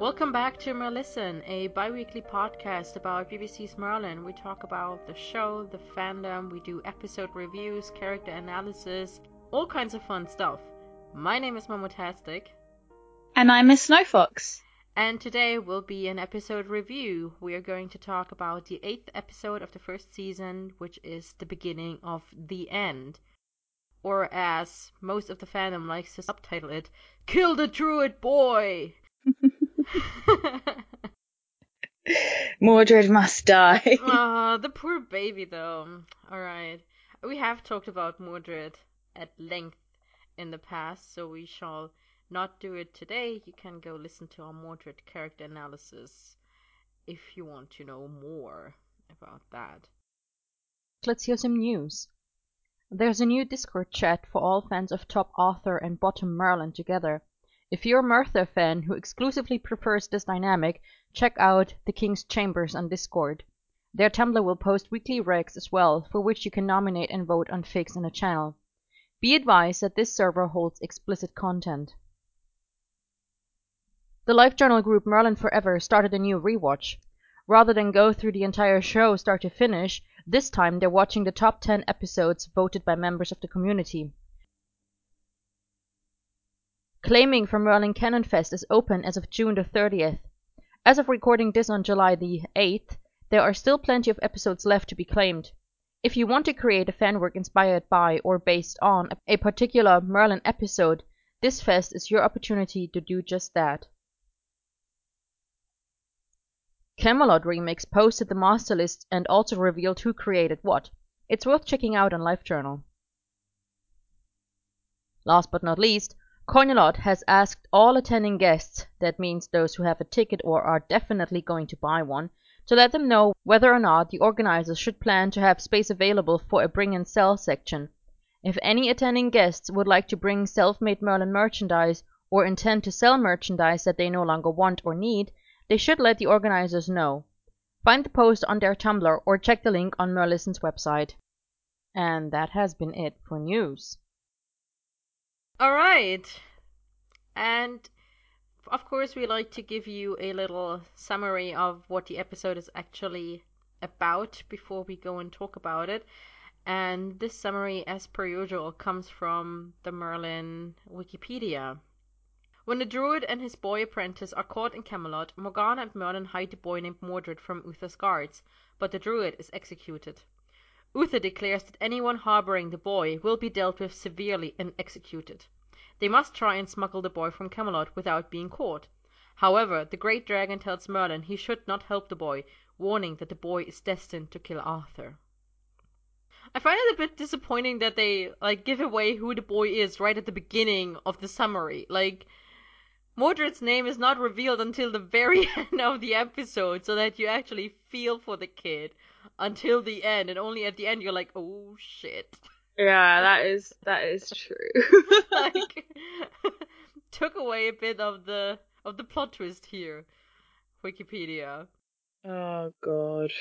Welcome back to Merlisten, a bi weekly podcast about BBC's Merlin. We talk about the show, the fandom, we do episode reviews, character analysis, all kinds of fun stuff. My name is Momotastic. And I'm Miss Snowfox. And today will be an episode review. We are going to talk about the eighth episode of the first season, which is the beginning of the end. Or as most of the fandom likes to subtitle it, Kill the Druid Boy! Mordred must die. Ah, the poor baby, though. Alright. We have talked about Mordred at length in the past, so we shall not do it today. You can go listen to our Mordred character analysis if you want to know more about that. Let's hear some news. There's a new Discord chat for all fans of Top Arthur and Bottom Merlin together. If you're a Merthur fan who exclusively prefers this dynamic, check out The King's Chambers on Discord. Their Tumblr will post weekly regs as well, for which you can nominate and vote on fics in the channel. Be advised that this server holds explicit content. The LiveJournal group Merlin Forever started a new rewatch. Rather than go through the entire show start to finish, this time they're watching the top 10 episodes voted by members of the community. Claiming for Merlin Canon Fest is open as of June the 30th. As of recording this on July the 8th, there are still plenty of episodes left to be claimed. If you want to create a fanwork inspired by or based on a particular Merlin episode, this fest is your opportunity to do just that. Camelot Remix posted the master list and also revealed who created what. It's worth checking out on LiveJournal. Last but not least, Coinalot has asked all attending guests, that means those who have a ticket or are definitely going to buy one, to let them know whether or not the organizers should plan to have space available for a bring and sell section. If any attending guests would like to bring self-made Merlin merchandise or intend to sell merchandise that they no longer want or need, they should let the organizers know. Find the post on their Tumblr or check the link on Merlisten's website. And that has been it for news. All right. And of course, we like to give you a little summary of what the episode is actually about before we go and talk about it. And this summary, as per usual, comes from the Merlin Wikipedia. When the druid and his boy apprentice are caught in Camelot, Morgana and Merlin hide the boy named Mordred from Uther's guards, but the druid is executed. Uther declares that anyone harboring the boy will be dealt with severely and executed. They must try and smuggle the boy from Camelot without being caught. However, the great dragon tells Merlin he should not help the boy, warning that the boy is destined to kill Arthur. I find it a bit disappointing that they like give away who the boy is right at the beginning of the summary. Like Mordred's name is not revealed until the very end of the episode, so that you actually feel for the kid until the end, and only at the end you're like, oh shit. Yeah, that is that is true. like took away a bit of the of the plot twist here. Wikipedia. Oh god.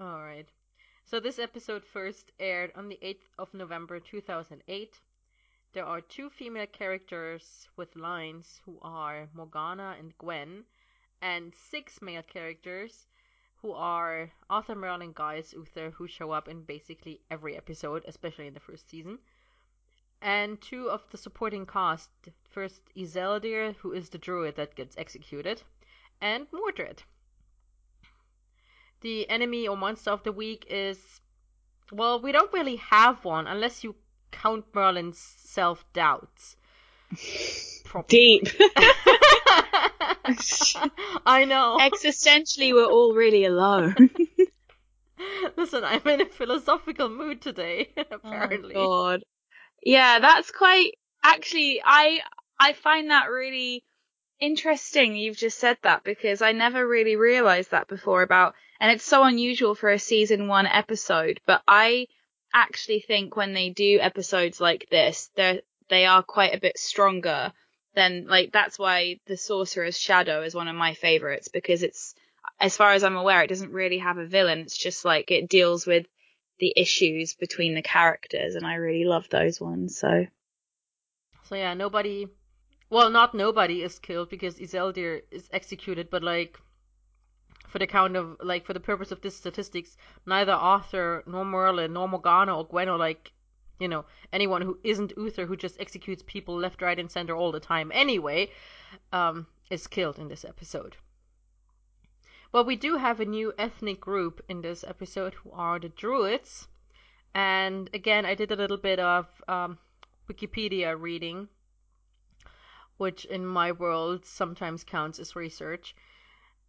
All right. So this episode first aired on the 8th of November 2008. There are two female characters with lines who are Morgana and Gwen, and six male characters who are Arthur Merlin and Gaius Uther, who show up in basically every episode, especially in the first season. And two of the supporting cast. First, Iseldir, who is the druid that gets executed, and Mordred. The enemy or monster of the week is. Well, we don't really have one unless you count Merlin's self doubts. Deep. I know. Existentially, we're all really alone. Listen, I'm in a philosophical mood today, apparently. Oh, God. Yeah, that's quite. Actually, I I find that really interesting. You've just said that because I never really realized that before about, and it's so unusual for a season one episode. But I actually think when they do episodes like this, they're they are quite a bit stronger then like that's why the Sorcerer's Shadow is one of my favorites because it's as far as I'm aware it doesn't really have a villain. It's just like it deals with the issues between the characters and I really love those ones. So So yeah, nobody well, not nobody is killed because Iseldir is executed, but like for the count of like for the purpose of this statistics, neither Arthur nor Merlin nor Morgana or Gwen or like you know anyone who isn't Uther who just executes people left, right, and center all the time anyway, um, is killed in this episode. But we do have a new ethnic group in this episode who are the Druids. And again, I did a little bit of um, Wikipedia reading, which in my world sometimes counts as research.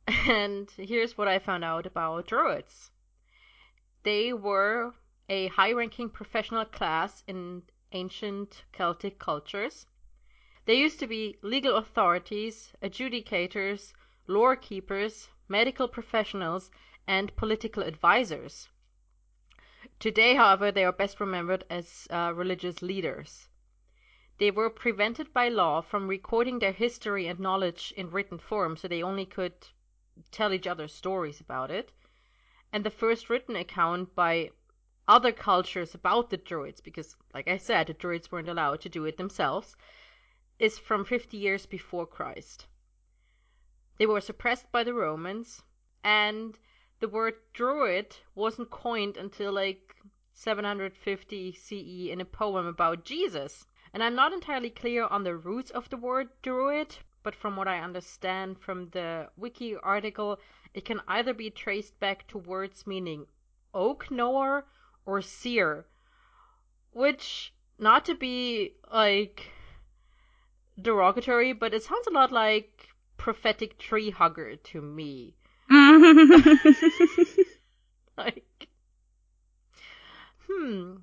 And here's what I found out about Druids they were a high ranking professional class in ancient Celtic cultures. They used to be legal authorities, adjudicators, lore keepers, medical professionals, and political advisors. Today, however, they are best remembered as uh, religious leaders. They were prevented by law from recording their history and knowledge in written form, so they only could tell each other stories about it. And the first written account by other cultures about the Druids, because, like I said, the Druids weren't allowed to do it themselves, is from 50 years before Christ. They were suppressed by the Romans, and the word druid wasn't coined until like 750 CE in a poem about Jesus. And I'm not entirely clear on the roots of the word druid, but from what I understand from the wiki article, it can either be traced back to words meaning oak knower or seer, which, not to be like derogatory, but it sounds a lot like prophetic tree hugger to me. like, hmm.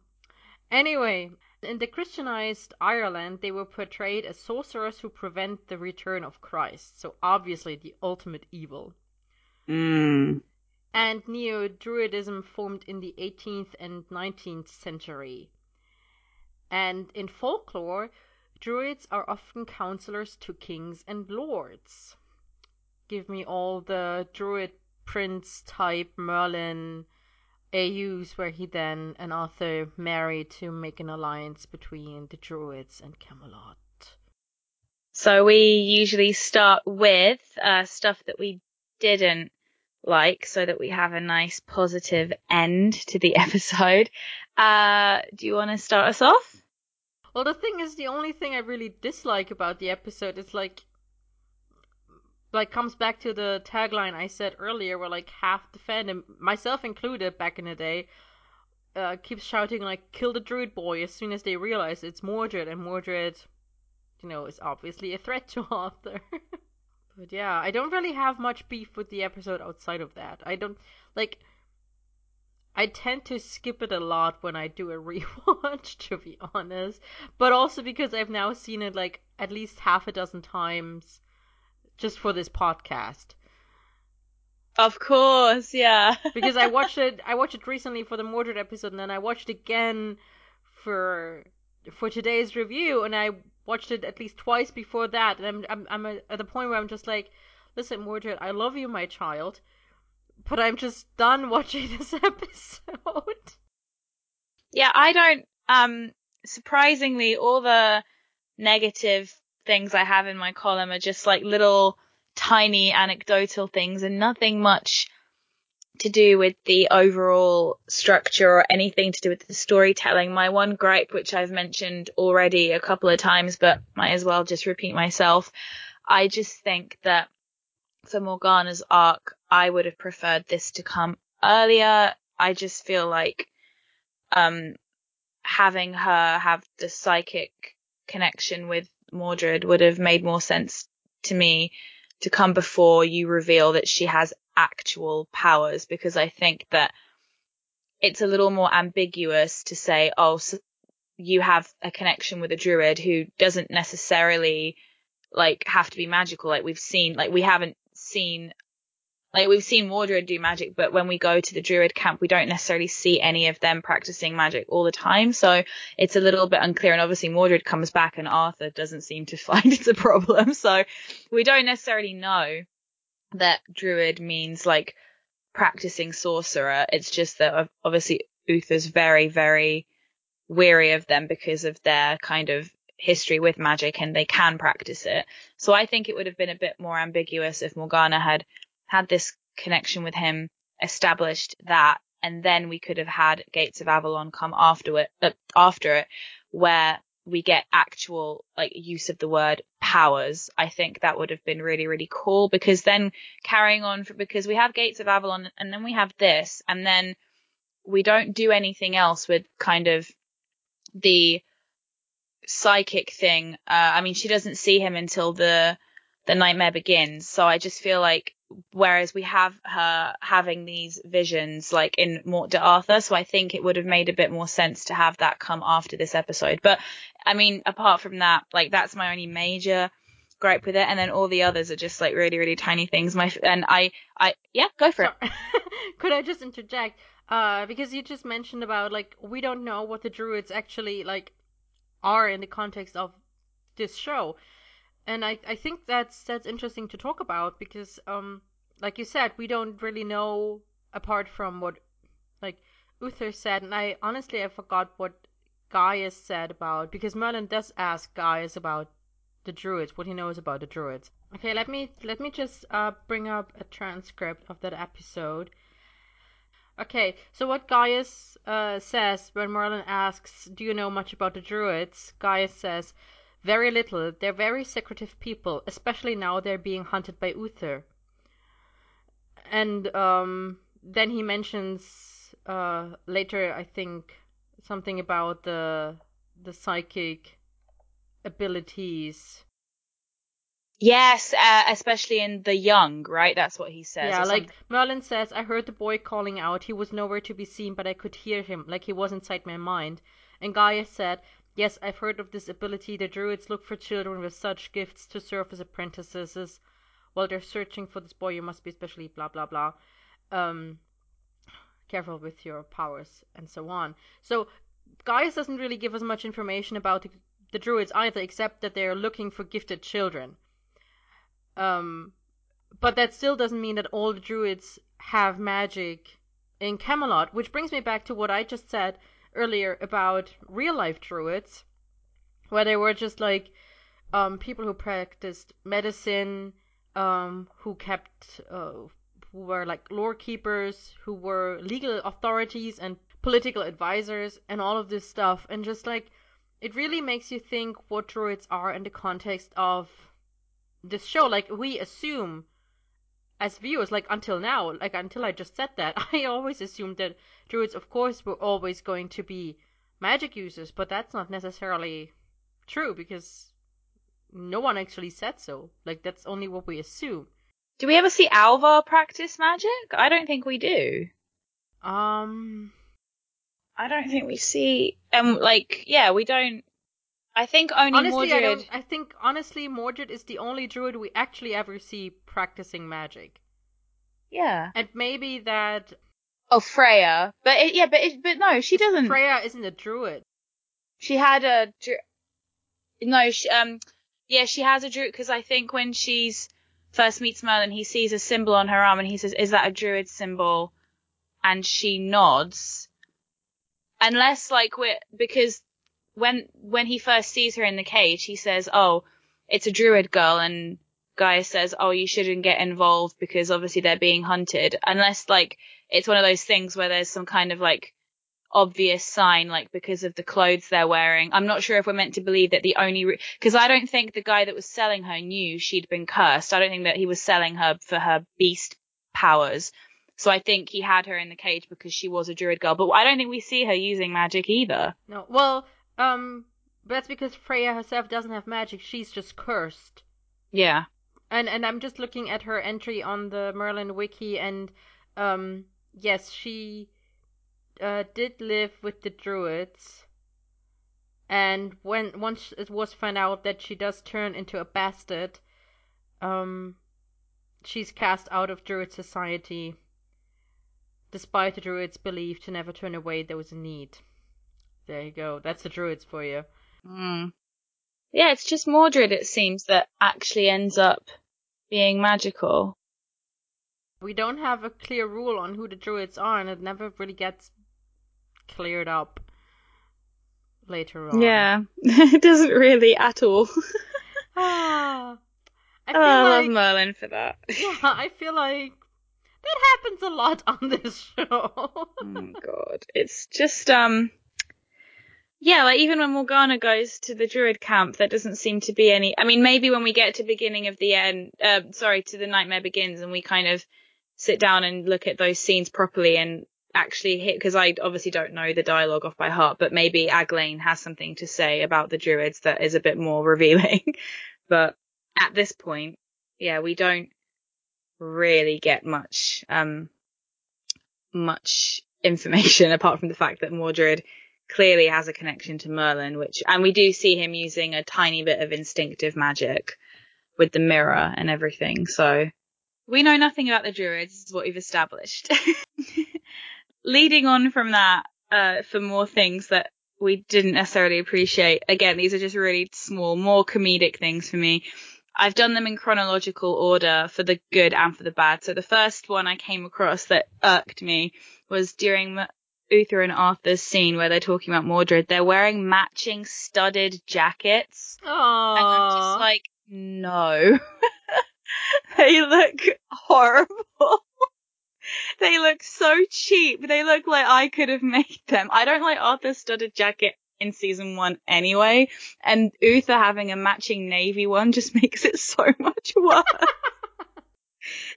Anyway, in the Christianized Ireland, they were portrayed as sorcerers who prevent the return of Christ. So obviously the ultimate evil. Mm. And Neo Druidism formed in the 18th and 19th century. And in folklore, Druids are often counselors to kings and lords. Give me all the Druid prince type Merlin AUs where he then and Arthur married to make an alliance between the Druids and Camelot. So we usually start with uh, stuff that we didn't like so that we have a nice positive end to the episode. Uh, do you want to start us off? Well, the thing is, the only thing I really dislike about the episode is like, like comes back to the tagline I said earlier, where like half the fandom, myself included, back in the day, uh, keeps shouting like "kill the druid boy" as soon as they realize it's Mordred, and Mordred, you know, is obviously a threat to Arthur. But yeah, I don't really have much beef with the episode outside of that. I don't like. I tend to skip it a lot when I do a rewatch, to be honest. But also because I've now seen it like at least half a dozen times just for this podcast. Of course, yeah. because I watched it I watched it recently for the Mordred episode and then I watched it again for for today's review and I watched it at least twice before that and I'm I'm, I'm at the point where I'm just like, listen Mordred, I love you my child but I'm just done watching this episode. Yeah, I don't. Um, surprisingly, all the negative things I have in my column are just like little tiny anecdotal things and nothing much to do with the overall structure or anything to do with the storytelling. My one gripe, which I've mentioned already a couple of times, but might as well just repeat myself. I just think that for Morgana's arc, I would have preferred this to come earlier. I just feel like um having her have the psychic connection with Mordred would have made more sense to me to come before you reveal that she has actual powers because I think that it's a little more ambiguous to say, oh, so you have a connection with a druid who doesn't necessarily like have to be magical. Like we've seen, like we haven't seen like we've seen Mordred do magic, but when we go to the Druid camp, we don't necessarily see any of them practicing magic all the time. So it's a little bit unclear. And obviously Mordred comes back and Arthur doesn't seem to find it's a problem. So we don't necessarily know that Druid means like practicing sorcerer. It's just that obviously Uther's very, very weary of them because of their kind of history with magic and they can practice it. So I think it would have been a bit more ambiguous if Morgana had had this connection with him, established that, and then we could have had Gates of Avalon come after it, uh, after it, where we get actual like use of the word powers. I think that would have been really, really cool because then carrying on for, because we have Gates of Avalon and then we have this and then we don't do anything else with kind of the psychic thing. Uh, I mean, she doesn't see him until the, the nightmare begins. So I just feel like whereas we have her having these visions like in Morte d'Arthur, so I think it would have made a bit more sense to have that come after this episode. But I mean, apart from that, like that's my only major gripe with it, and then all the others are just like really, really tiny things. My and I, I yeah, go for it. Could I just interject? Uh, because you just mentioned about like we don't know what the druids actually like are in the context of this show and I, I think that's that's interesting to talk about because um like you said we don't really know apart from what like Uther said. And I honestly I forgot what Gaius said about because Merlin does ask Gaius about the druids what he knows about the druids. Okay let me let me just uh bring up a transcript of that episode. Okay so what Gaius uh says when Merlin asks do you know much about the druids? Gaius says very little. They're very secretive people, especially now they're being hunted by Uther. And um, then he mentions uh, later, I think, something about the the psychic abilities. Yes, uh, especially in the young, right? That's what he says. Yeah, like Merlin says, I heard the boy calling out. He was nowhere to be seen, but I could hear him, like he was inside my mind. And Gaius said, Yes, I've heard of this ability. The Druids look for children with such gifts to serve as apprentices. While they're searching for this boy, you must be especially blah blah blah. Um, careful with your powers and so on. So Gaius doesn't really give us much information about the, the Druids either, except that they're looking for gifted children. Um, but that still doesn't mean that all the Druids have magic in Camelot, which brings me back to what I just said earlier about real life druids, where they were just like um, people who practiced medicine, um, who kept, uh, who were like lore keepers, who were legal authorities and political advisors, and all of this stuff. And just like, it really makes you think what druids are in the context of this show. Like, we assume as viewers, like until now, like until I just said that, I always assumed that druids, of course, were always going to be magic users, but that's not necessarily true because no one actually said so. Like that's only what we assume. Do we ever see Alvarr practice magic? I don't think we do. Um, I don't think we see. Um, like yeah, we don't. I think only honestly, Mordred. I, I think honestly, Mordred is the only druid we actually ever see practicing magic. Yeah. And maybe that. Oh, Freya, but it, yeah, but it, but no, she doesn't. Freya isn't a druid. She had a dru- no, she, um, yeah, she has a druid because I think when she's first meets Merlin, he sees a symbol on her arm and he says, "Is that a druid symbol?" And she nods. Unless like we're because when when he first sees her in the cage, he says, "Oh, it's a druid girl," and Gaius says, "Oh, you shouldn't get involved because obviously they're being hunted." Unless like it's one of those things where there's some kind of like obvious sign, like because of the clothes they're wearing. I'm not sure if we're meant to believe that the only because re- I don't think the guy that was selling her knew she'd been cursed. I don't think that he was selling her for her beast powers. So I think he had her in the cage because she was a druid girl. But I don't think we see her using magic either. No. Well, um, but that's because Freya herself doesn't have magic. She's just cursed. Yeah. And and I'm just looking at her entry on the Merlin wiki, and um, yes, she uh, did live with the druids. And when once it was found out that she does turn into a Bastet, um, she's cast out of druid society, despite the druids' belief to never turn away those in need. There you go. That's the druids for you. Mm. Yeah, it's just Mordred, it seems, that actually ends up being magical. We don't have a clear rule on who the druids are, and it never really gets cleared up. later on. Yeah, it doesn't really at all. Ah, I I, feel love like Merlin for that. yeah, I feel like that happens a lot on this show. oh my god, it's just um. Yeah, like even when Morgana goes to the druid camp, there doesn't seem to be any. I mean, maybe when we get to beginning of the end, uh, sorry, to the Nightmare Begins, and we kind of sit down and look at those scenes properly and actually hit, because I obviously don't know the dialogue off by heart, but maybe Aglain has something to say about the druids that is a bit more revealing. but at this point, yeah, we don't really get much, um, much information apart from the fact that Mordred clearly has a connection to Merlin, which, and we do see him using a tiny bit of instinctive magic with the mirror and everything. So we know nothing about the druids, is what we've established. Leading on from that, uh, for more things that we didn't necessarily appreciate. Again, these are just really small, more comedic things for me. I've done them in chronological order for the good and for the bad. So the first one I came across that irked me was during Uther and Arthur's scene where they're talking about Mordred. They're wearing matching studded jackets. Aww. And I'm just like, no. they look horrible. they look so cheap. They look like I could have made them. I don't like Arthur's studded jacket in season one anyway, and Uther having a matching navy one just makes it so much worse.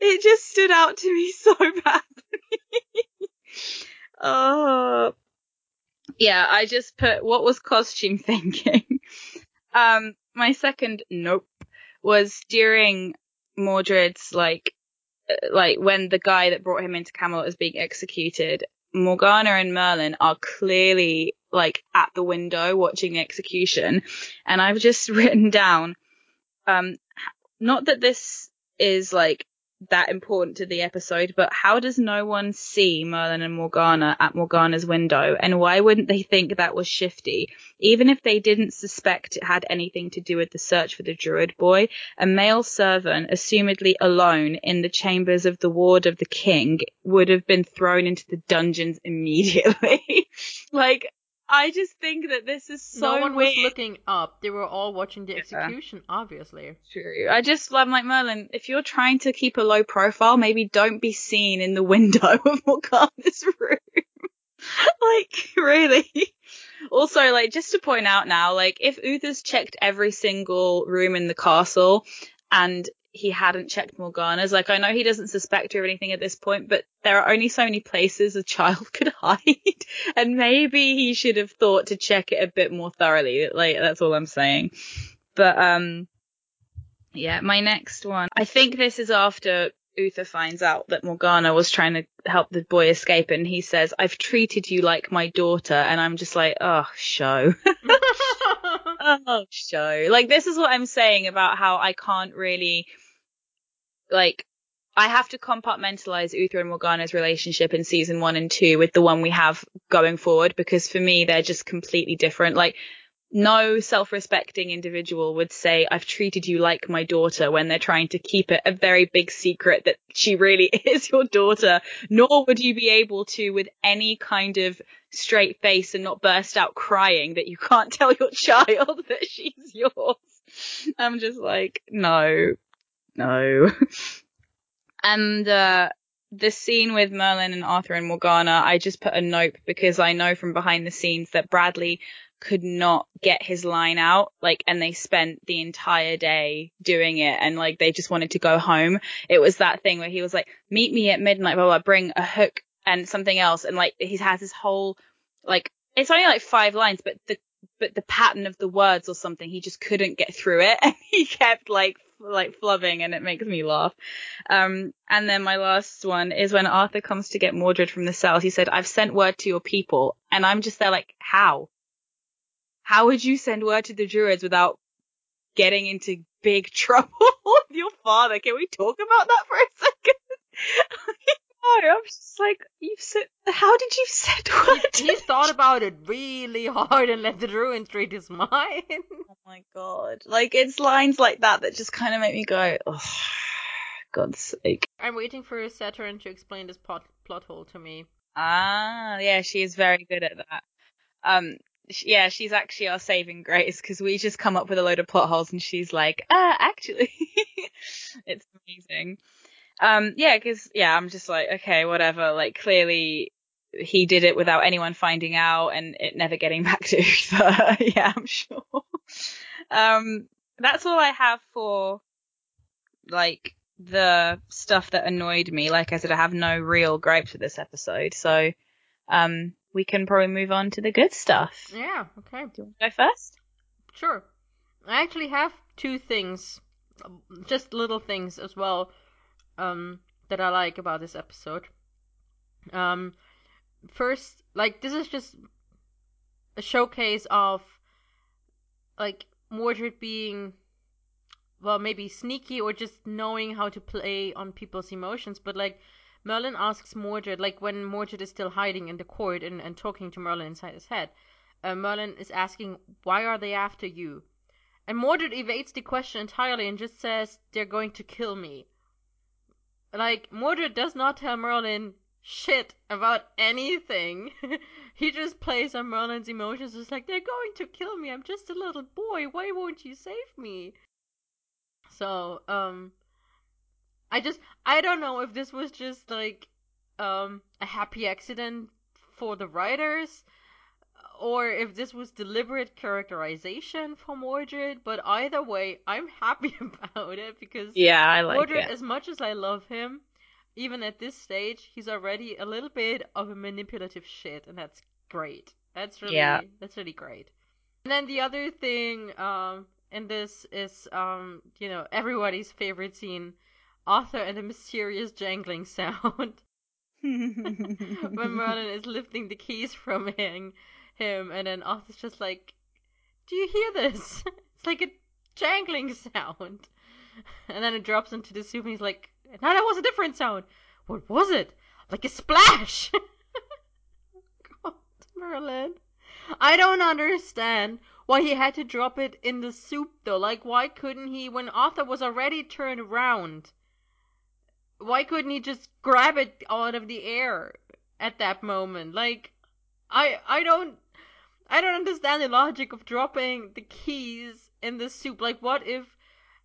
it just stood out to me so badly. Oh. Yeah, I just put what was costume thinking. Um, my second nope was during Mordred's like, uh, like when the guy that brought him into Camelot is being executed. Morgana and Merlin are clearly like at the window watching the execution, and I've just written down, um, not that this is like that important to the episode, but how does no one see Merlin and Morgana at Morgana's window? And why wouldn't they think that was shifty? Even if they didn't suspect it had anything to do with the search for the druid boy, a male servant, assumedly alone in the chambers of the ward of the king, would have been thrown into the dungeons immediately. like, I just think that this is so no one weird. was looking up. They were all watching the Yeah. execution, obviously. True. I just love like Merlin. If you're trying to keep a low profile, maybe don't be seen in the window of Morgana's room. like, really. Also, like, just to point out now, like, if Uther's checked every single room in the castle and he hadn't checked Morgana's, like, I know he doesn't suspect her of anything at this point, but there are only so many places a child could hide. and maybe he should have thought to check it a bit more thoroughly. Like, that's all I'm saying. But, um, yeah, my next one. I think this is after Uther finds out that Morgana was trying to help the boy escape and he says, I've treated you like my daughter. And I'm just like, oh, show. oh, show. Like, this is what I'm saying about how I can't really, like, I have to compartmentalize Uther and Morgana's relationship in season one and two with the one we have going forward because for me, they're just completely different. Like, no self-respecting individual would say, I've treated you like my daughter when they're trying to keep it a very big secret that she really is your daughter. Nor would you be able to with any kind of straight face and not burst out crying that you can't tell your child that she's yours. I'm just like, no, no. and, uh, the scene with Merlin and Arthur and Morgana, I just put a nope because I know from behind the scenes that Bradley could not get his line out, like, and they spent the entire day doing it and like they just wanted to go home. It was that thing where he was like, meet me at midnight, blah, blah, bring a hook and something else. And like, he has this whole, like, it's only like five lines, but the, but the pattern of the words or something, he just couldn't get through it and he kept like, like flubbing and it makes me laugh. Um, and then my last one is when Arthur comes to get Mordred from the cells. He said, I've sent word to your people. And I'm just there like, how? How would you send word to the Druids without getting into big trouble with your father? Can we talk about that for a second? no, I'm just like, you said, how did you send word? to he the thought about it really hard and let the druids read his mind. My god. Like, it's lines like that that just kind of make me go, oh, God's sake. I'm waiting for Saturn to explain this plot plot hole to me. Ah, yeah, she is very good at that. Um, yeah, she's actually our saving grace because we just come up with a load of plot holes and she's like, uh, actually, it's amazing. Um, yeah, because yeah, I'm just like, okay, whatever. Like, clearly, he did it without anyone finding out and it never getting back to her. yeah, I'm sure. Um, that's all I have for like the stuff that annoyed me. Like I said, I have no real gripes with this episode, so um, we can probably move on to the good stuff. Yeah. Okay. Do you want to go first? Sure. I actually have two things, just little things as well, um, that I like about this episode. Um, first, like this is just a showcase of like Mordred being well maybe sneaky or just knowing how to play on people's emotions but like Merlin asks Mordred like when Mordred is still hiding in the court and, and talking to Merlin inside his head uh, Merlin is asking why are they after you? And Mordred evades the question entirely and just says they're going to kill me. Like Mordred does not tell Merlin shit about anything. he just plays on Merlin's emotions. It's like, they're going to kill me. I'm just a little boy. Why won't you save me? So, um, I just, I don't know if this was just like, um, a happy accident for the writers or if this was deliberate characterization for Mordred, but either way, I'm happy about it because yeah, I like Mordred, it. as much as I love him, even at this stage, he's already a little bit of a manipulative shit, and that's great. That's really Yeah. that's really great. And then the other thing, um, in this is um, you know, everybody's favorite scene, Arthur and the mysterious jangling sound when Merlin is lifting the keys from him, him, and then Arthur's just like, "Do you hear this? It's like a jangling sound." And then it drops into the soup, and he's like, "No, that was a different sound. What was it? Like a splash." God, Merlin. I don't understand why he had to drop it in the soup though. Like, why couldn't he, when Arthur was already turned around? why couldn't he just grab it out of the air at that moment? Like, I I don't I don't understand the logic of dropping the keys in the soup. Like, what if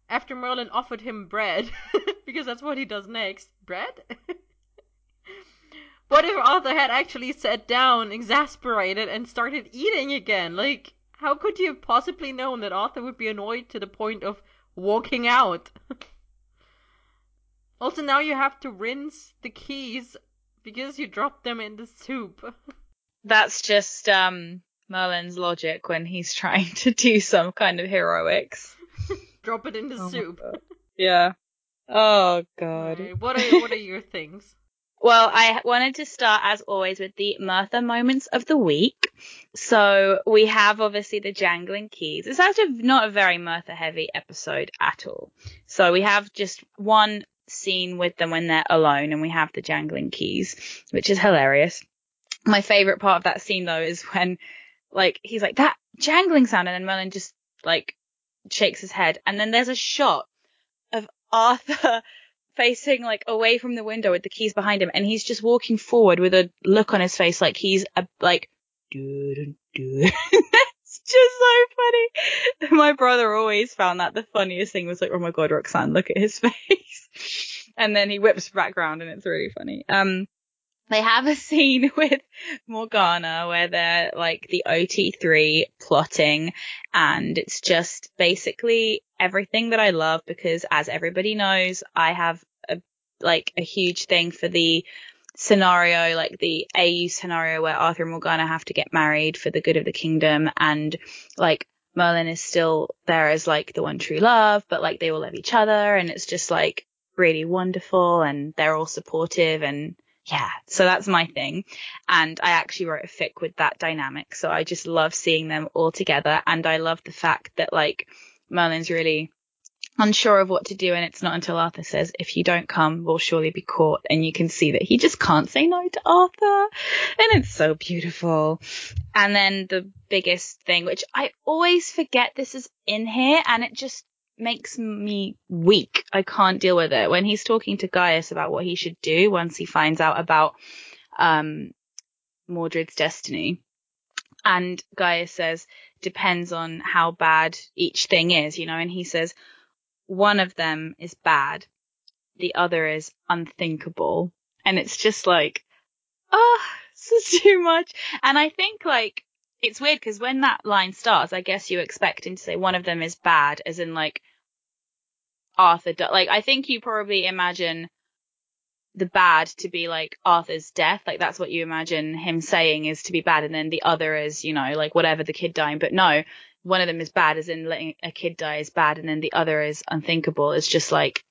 after Merlin offered him bread, because that's what he does next, bread? what if Arthur had actually sat down, exasperated, and started eating again? Like, how could you have possibly known that Arthur would be annoyed to the point of walking out? Also, now you have to rinse the keys because you dropped them in the soup. That's just um Merlin's logic when he's trying to do some kind of heroics. Drop it into Oh soup. Yeah. Oh god. Alright, What are what are your things? Well, I wanted to start as always with the Merthur moments of the week. So we have obviously the jangling keys. It's actually not a very Merthur heavy episode at all. So we have just one scene with them when they're alone and we have the jangling keys, which is hilarious. My favorite part of that scene though is when like he's like that jangling sound and then Merlin just like shakes his head. And then there's a shot of Arthur facing like away from the window with the keys behind him and he's just walking forward with a look on his face like he's a, like doo it's just so funny. My brother always found that the funniest thing was like oh my god Roxanne look at his face. And then he whips back round and it's really funny. Um they have a scene with Morgana where they're like the OT3 plotting and it's just basically everything that I love because as everybody knows, I have a, like a huge thing for the scenario, like the AU scenario where Arthur and Morgana have to get married for the good of the kingdom and like Merlin is still there as like the one true love, but like they all love each other and it's just like really wonderful and they're all supportive and yeah, so that's my thing. And I actually wrote a fic with that dynamic. So I just love seeing them all together. And I love the fact that like Merlin's really unsure of what to do. And it's not until Arthur says, if you don't come, we'll surely be caught. And you can see that he just can't say no to Arthur. And it's so beautiful. And then the biggest thing, which I always forget this is in here and it just makes me weak. I can't deal with it. When he's talking to Gaius about what he should do once he finds out about um Mordred's destiny, And Gaius says, depends on how bad each thing is, you know, and he says, one of them is bad, the other is unthinkable. And it's just like, oh, this is too much. And I think like, it's weird because when that line starts, I guess you're expecting to say one of them is bad, as in like Arthur. Like I think you probably imagine the bad to be like Arthur's death. Like that's what you imagine him saying is to be bad. And then the other is, you know, like whatever the kid dying. But no, one of them is bad as in letting a kid die is bad. And then the other is unthinkable. It's just like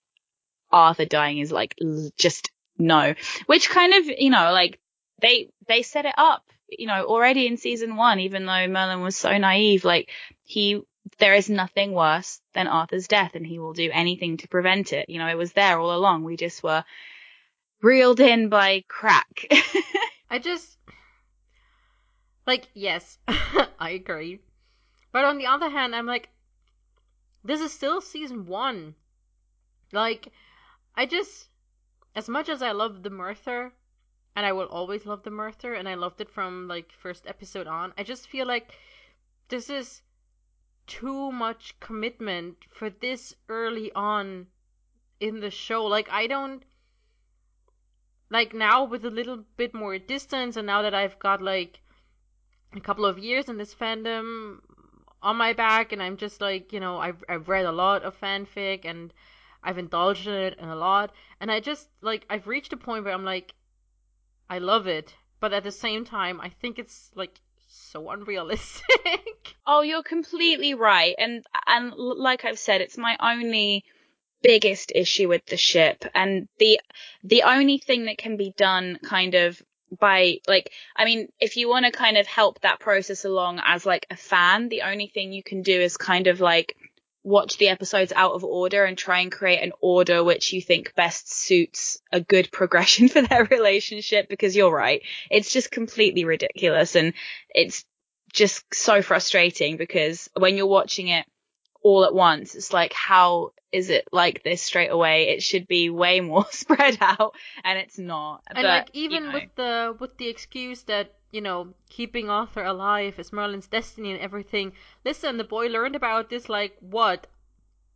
Arthur dying is like just no, which kind of, you know, like they, they set it up, you know, already in season one, even though Merlin was so naive, like he, there is nothing worse than Arthur's death and he will do anything to prevent it. You know, it was there all along. We just were reeled in by crack. I just like yes, I agree. But on the other hand, I'm like this is still season 1. Like I just as much as I love the Merthur and I will always love the Merthur and I loved it from like first episode on, I just feel like this is too much commitment for this early on in the show. Like I don't like now with a little bit more distance and now that I've got like a couple of years in this fandom on my back and I'm just like, you know, I've I've read a lot of fanfic and I've indulged in it and a lot and I just like I've reached a point where I'm like I love it, but at the same time I think it's like so unrealistic. oh, you're completely right. And and like I've said, it's my only biggest issue with the ship and the the only thing that can be done kind of by like I mean if you want to kind of help that process along as like a fan the only thing you can do is kind of like watch the episodes out of order and try and create an order which you think best suits a good progression for their relationship because you're right it's just completely ridiculous and it's just so frustrating because when you're watching it all at once. It's like, how is it like this straight away? It should be way more spread out, and it's not. And but, like even you know. with the with the excuse that you know keeping Arthur alive is Merlin's destiny and everything. Listen, the boy learned about this like what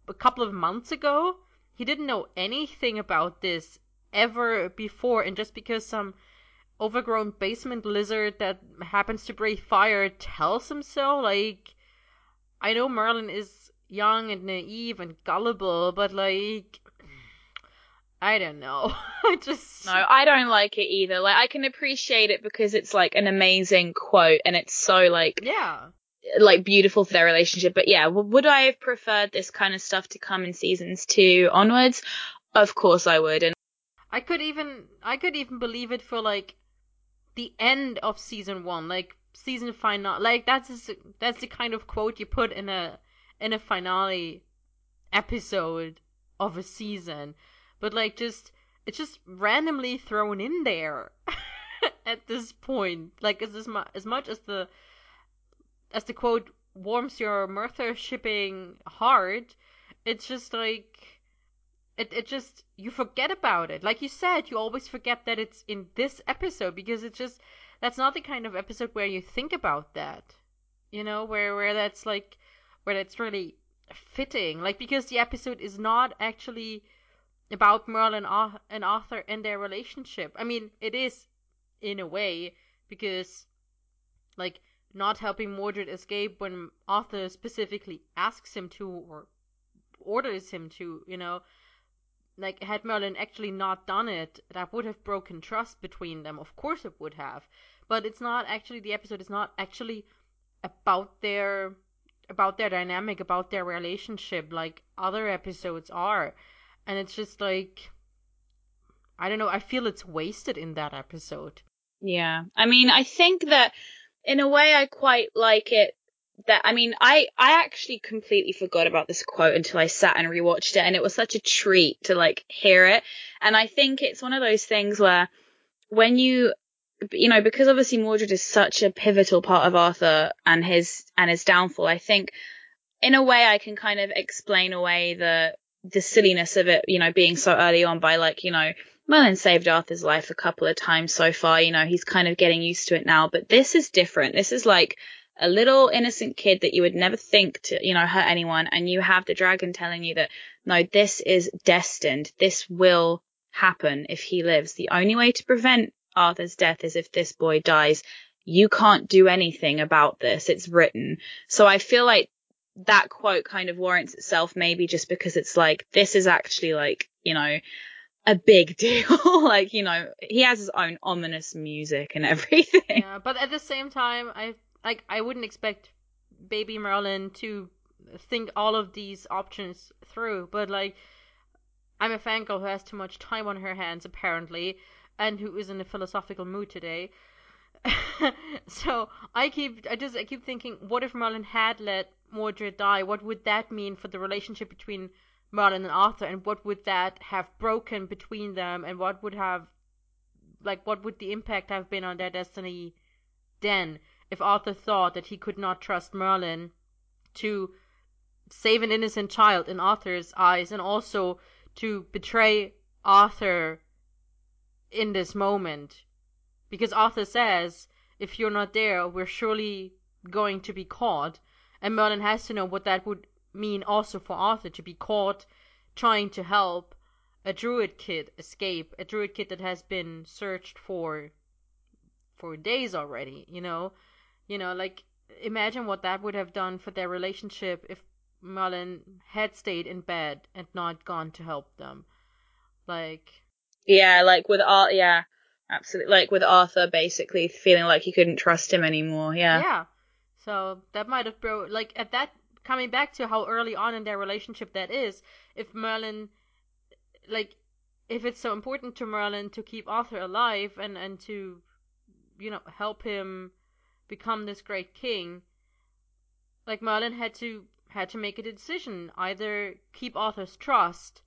a couple of months ago. He didn't know anything about this ever before, and just because some overgrown basement lizard that happens to breathe fire tells him so, like I know Merlin is young and naive and gullible, but like I don't know. I just No, I don't like it either. Like I can appreciate it because it's like an amazing quote and it's so like yeah. like beautiful for their relationship. But yeah, would I have preferred this kind of stuff to come in seasons 2 onwards? Of course I would. And I could even I could even believe it for like the end of season 1, like season final. Like that's that's the kind of quote you put in a in a finale episode of a season, but like just it's just randomly thrown in there at this point. Like as as, mu- as much as the as the quote warms your Merthur shipping heart, it's just like it it just you forget about it. Like you said, you always forget that it's in this episode because it's just that's not the kind of episode where you think about that. You know, where where that's like where that's really fitting. Like because the episode is not actually about Merlin and Arthur and their relationship. I mean, it is in a way because like not helping Mordred escape when Arthur specifically asks him to or orders him to, you know, like had Merlin actually not done it, that would have broken trust between them. Of course it would have. But it's not actually the episode is not actually about their about their dynamic, about their relationship, like other episodes are. And it's just like, I don't know, I feel it's wasted in that episode. Yeah. I mean, I think that in a way I quite like it that I mean, I I actually completely forgot about this quote until I sat and rewatched it and it was such a treat to like hear it. And I think it's one of those things where when you you know, because obviously Mordred is such a pivotal part of Arthur and his and his downfall, I think in a way I can kind of explain away the the silliness of it, you know, being so early on by like, you know, Merlin saved Arthur's life a couple of times so far. You know, he's kind of getting used to it now, but this is different. This is like a little innocent kid that you would never think to, you know, hurt anyone. And you have the dragon telling you that, no, this is destined. This will happen if he lives. The only way to prevent Arthur's death is if this boy dies. You can't do anything about this. It's written. So I feel like that quote kind of warrants itself maybe just because it's like, this is actually like, you know, a big deal. like, you know, he has his own ominous music and everything. Yeah, but at the same time, I like I wouldn't expect baby Merlin to think all of these options through, but like I'm a fangirl who has too much time on her hands apparently, and who is in a philosophical mood today. so I keep I just I keep thinking, what if Merlin had let Mordred die? What would that mean for the relationship between Merlin and Arthur, and what would that have broken between them, and what would have like what would the impact have been on their destiny then? If Arthur thought that he could not trust Merlin to save an innocent child in Arthur's eyes and also to betray Arthur in this moment. Because Arthur says if you're not there we're surely going to be caught and Merlin has to know what that would mean also for Arthur to be caught trying to help a druid kid escape a druid kid that has been searched for for days already you know? You know like imagine what that would have done for their relationship if Merlin had stayed in bed and not gone to help them. Like yeah like with art yeah absolutely like with Arthur basically feeling like he couldn't trust him anymore yeah. Yeah so that might have bro like at that coming back to how early on in their relationship that is if Merlin like if it's so important to Merlin to keep Arthur alive and and to you know help him become this great king like Merlin had to had to make a decision either keep Arthur's trust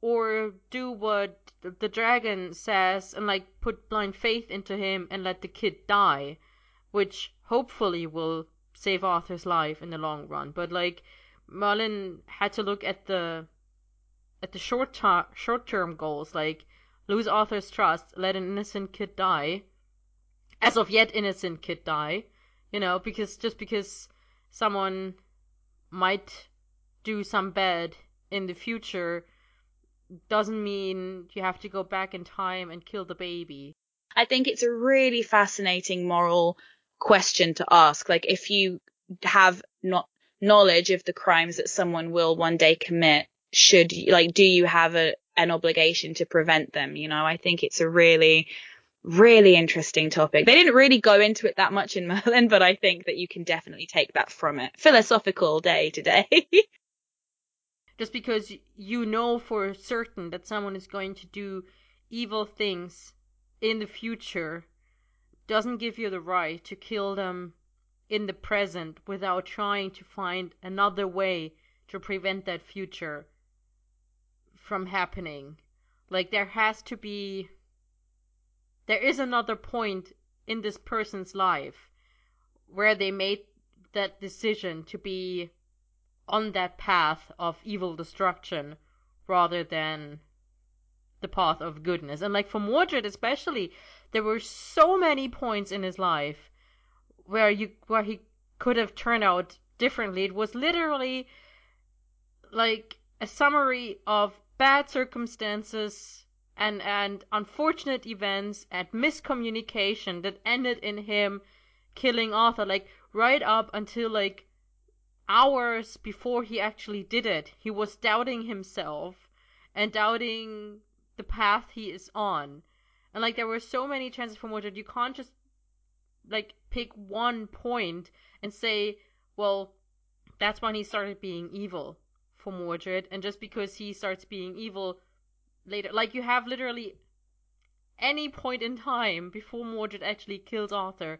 or do what the dragon says and like put blind faith into him and let the kid die which hopefully will save Arthur's life in the long run but like Merlin had to look at the at the short term short term goals like lose Arthur's trust let an innocent kid die as of yet innocent kid die you know because just because someone might do some bad in the future doesn't mean you have to go back in time and kill the baby. I think it's a really fascinating moral question to ask. Like, if you have not knowledge of the crimes that someone will one day commit, should like, do you have a, an obligation to prevent them? You know, I think it's a really, really interesting topic. They didn't really go into it that much in Merlin, but I think that you can definitely take that from it. Philosophical day today. Just because you know for certain that someone is going to do evil things in the future doesn't give you the right to kill them in the present without trying to find another way to prevent that future from happening. Like there has to be there is another point in this person's life where they made that decision to be on that path of evil destruction rather than the path of goodness. And like for Mordred especially, there were so many points in his life where you where he could have turned out differently. It was literally like a summary of bad circumstances and and unfortunate events and miscommunication that ended in him killing Arthur like right up until like hours before he actually did it he was doubting himself and doubting the path he is on and like there were so many chances for Mordred you can't just like pick one point and say well that's when he started being evil for Mordred and just because he starts being evil later. Like you have literally any point in time before Mordred actually kills Arthur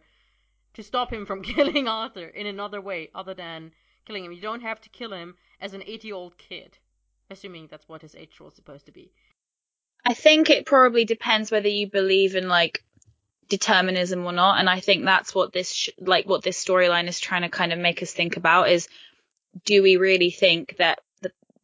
to stop him from killing Arthur in another way other than killing him. You don't have to kill him as an 80 year old kid, assuming that's what his age was supposed to be. I think it probably depends whether you believe in like determinism or not, and I think that's what this sh- like what this storyline is trying to kind of make us think about is do we really think that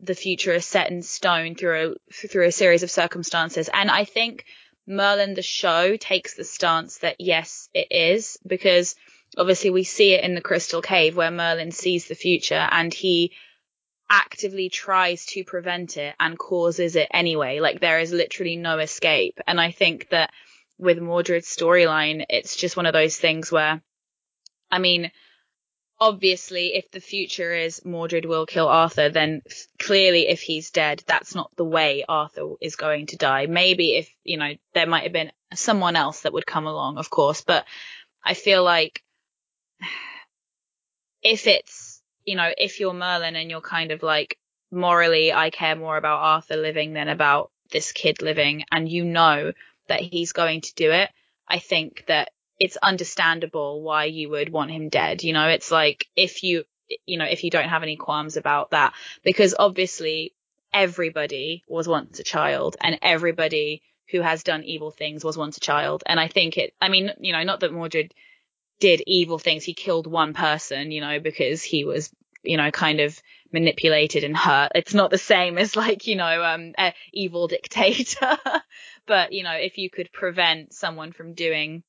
the future is set in stone through a, through a series of circumstances. And I think Merlin, the show, takes the stance that yes, it is, because obviously we see it in the Crystal Cave where Merlin sees the future and he actively tries to prevent it and causes it anyway. Like there is literally no escape. And I think that with Mordred's storyline, it's just one of those things where, I mean, obviously, if the future is Mordred will kill Arthur, then clearly if he's dead, that's not the way Arthur is going to die. Maybe if, you know, there might have been someone else that would come along, of course, but I feel like if it's, you know, if you're Merlin and you're kind of like, morally, I care more about Arthur living than about this kid living, and you know that he's going to do it, I think that it's understandable why you would want him dead. You know, it's like if you, you know, if you don't have any qualms about that, because obviously everybody was once a child and everybody who has done evil things was once a child. And I think it, I mean, you know, not that Mordred did evil things. He killed one person, you know, because he was, you know, kind of manipulated and hurt. It's not the same as like, you know, um, a evil dictator. but, you know, if you could prevent someone from doing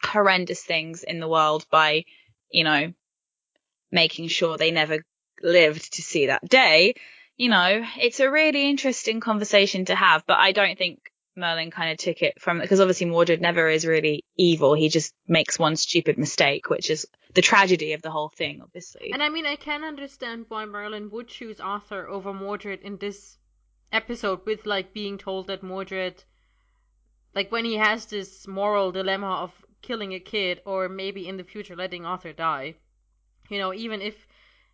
horrendous things in the world by, you know, making sure they never lived to see that day, you know, it's a really interesting conversation to have, but I don't think Merlin kind of took it from because obviously Mordred never is really evil. He just makes one stupid mistake, which is the tragedy of the whole thing, obviously. And I mean, I can understand why Merlin would choose Arthur over Mordred in this episode, with like being told that Mordred, like when he has this moral dilemma of killing a kid or maybe in the future letting Arthur die. You know, even if